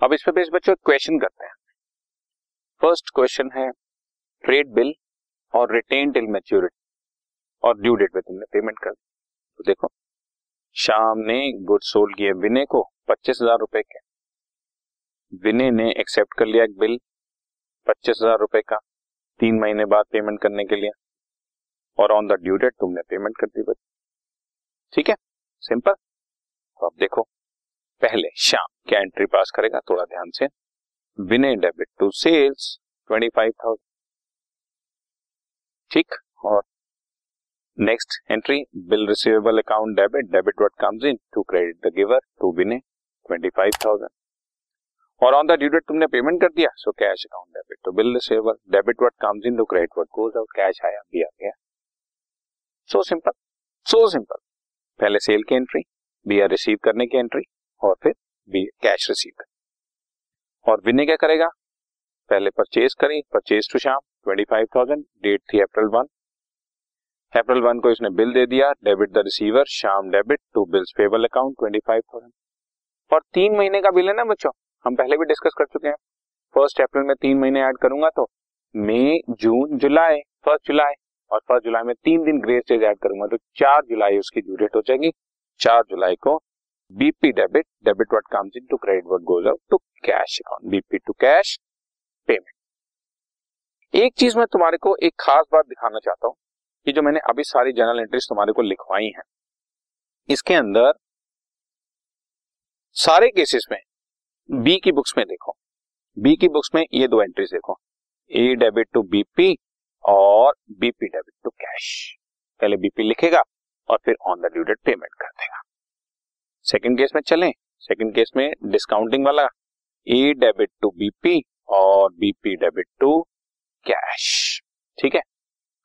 अब इस पे बेस बच्चों क्वेश्चन करते हैं। फ़र्स्ट क्वेश्चन है ट्रेड बिल और रिटेन टिल मैच्योरिटी और ड्यू डेट पे तुमने पेमेंट कर तो देखो, शाम ने गुड सोल्ड किए विनय को पच्चीस हज़ार रुपए के। विनय ने एक्सेप्ट कर लिया एक बिल पच्चीस हज़ार रुपए का तीन महीने बाद पेमेंट करने के लिए और ऑन द ड्यू डेट तुमने पेमेंट कर दी बच्चे। ठीक है? सिंपल तो अब देखो, पहले शाम। क्या एंट्री पास करेगा? थोड़ा ध्यान से। Vinay debit to sales twenty five thousand ठीक? और next entry bill receivable account debit debit what comes in to credit the giver to Vinay twenty five thousand और ऑन द ड्यू डेट तुमने payment कर दिया so cash account debit तो bill receivable debit what comes in to credit what goes out cash आया, भी आ गया। So simple so simple पहले सेल की एंट्री बी आर रिसीव करने की एंट्री और फिर बी कैश रिसीव और विनय क्या करेगा? पहले परचेज करी purchase to Shyam twenty five thousand date थी अप्रैल वन अप्रैल वन को इसने बिल दे दिया debit the receiver Shyam debit to bills payable account twenty five thousand और तीन महीने का बिल है ना बच्चों? हम पहले भी डिस्कस कर चुके हैं। फ़र्स्ट अप्रैल में तीन महीने ऐड करूँगा तो मई जून जुलाई फ़र्स्ट जुलाई और फ़र्स्ट जुलाई में तीन दिन ग्रेस डेज़ ऐड करूँगा तो चार जुलाई उसकी ड्यू डेट हो जाएगी। चार जुलाई को BP debit debit what comes in to credit what goes out to cash account BP to cash payment एक चीज़ मैं तुम्हारे को एक खास बात दिखाना चाहता हूँ कि जो मैंने अभी सारी जर्नल एंट्रीज तुम्हारे को लिखवाई हैं, इसके अंदर सारे केसेस में बी की बुक्स में देखो। बी की बुक्स में ये दो एंट्रीज देखो। ए डेबिट टू बीपी और बीपी डेबिट टू कैश पहले बीपी लिखेगा और फिर on the due date payment कर देगा। सेकंड केस में चलें। सेकंड केस में डिस्काउंटिंग वाला ए डेबिट टू बीपी और बीपी डेबिट टू कैश ठीक है?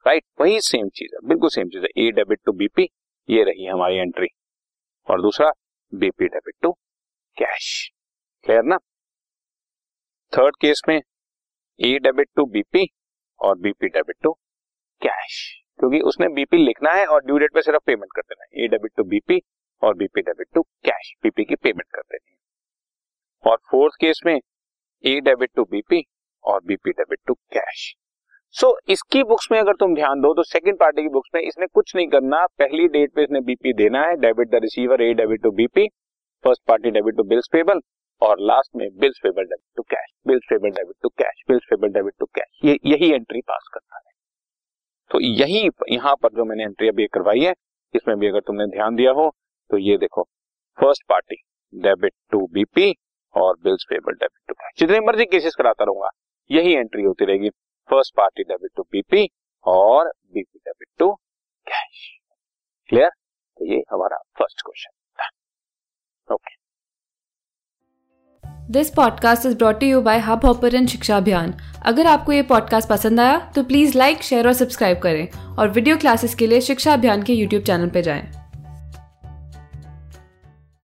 राइट वही सेम चीज़ है। बिल्कुल सेम चीज़ है। ए डेबिट टू बीपी ये रही हमारी एंट्री और दूसरा BP debit to cash clear ना? थर्ड केस में ए डेबिट टू बीपी और बीपी डेबिट टू कैश क्योंकि उसने बीपी लिखना है और ड्यू डेट पे सिर्फ़ पेमेंट कर देना है। ए डेबिट टू बीपी और BP debit to cash BP की पेमेंट कर देनी है। और फोर्थ केस में ए डेबिट टू बीपी और BP debit to cash so इसकी बुक्स में अगर तुम ध्यान दो तो सेकंड पार्टी की बुक्स में इसने कुछ नहीं करना। पहली डेट पे इसने बीपी देना है debit the receiver A debit to BP first party debit to bills payable और लास्ट में bills payable debit to cash bills payable debit to cash bills payable debit to cash ये, यही entry पास करता है। तो यही यहाँ पर जो मैंने एंट्री अभी करवाई है, इसमें भी अगर तुमने ध्यान दिया हो तो ये देखो। First party, debit to BP और बिल्स पेबल डेबिट टू जितने मर्ज़ी केसेस कराता रहूँगा, यही एंट्री होती रहेगी। First party, debit to BP और BP debit to cash. Clear? तो ये हमारा फ़र्स्ट क्वेश्चन था। Okay. This podcast is brought you by Hubhopper Shiksha Abhiyan अगर आपको ये पॉडकास्ट पसंद आया तो प्लीज़ लाइक शेयर और सब्सक्राइब करें। और वीडियो क्लासेस के लिए शिक्षा अभियान के यूट्यूब चैनल पर जाएँ।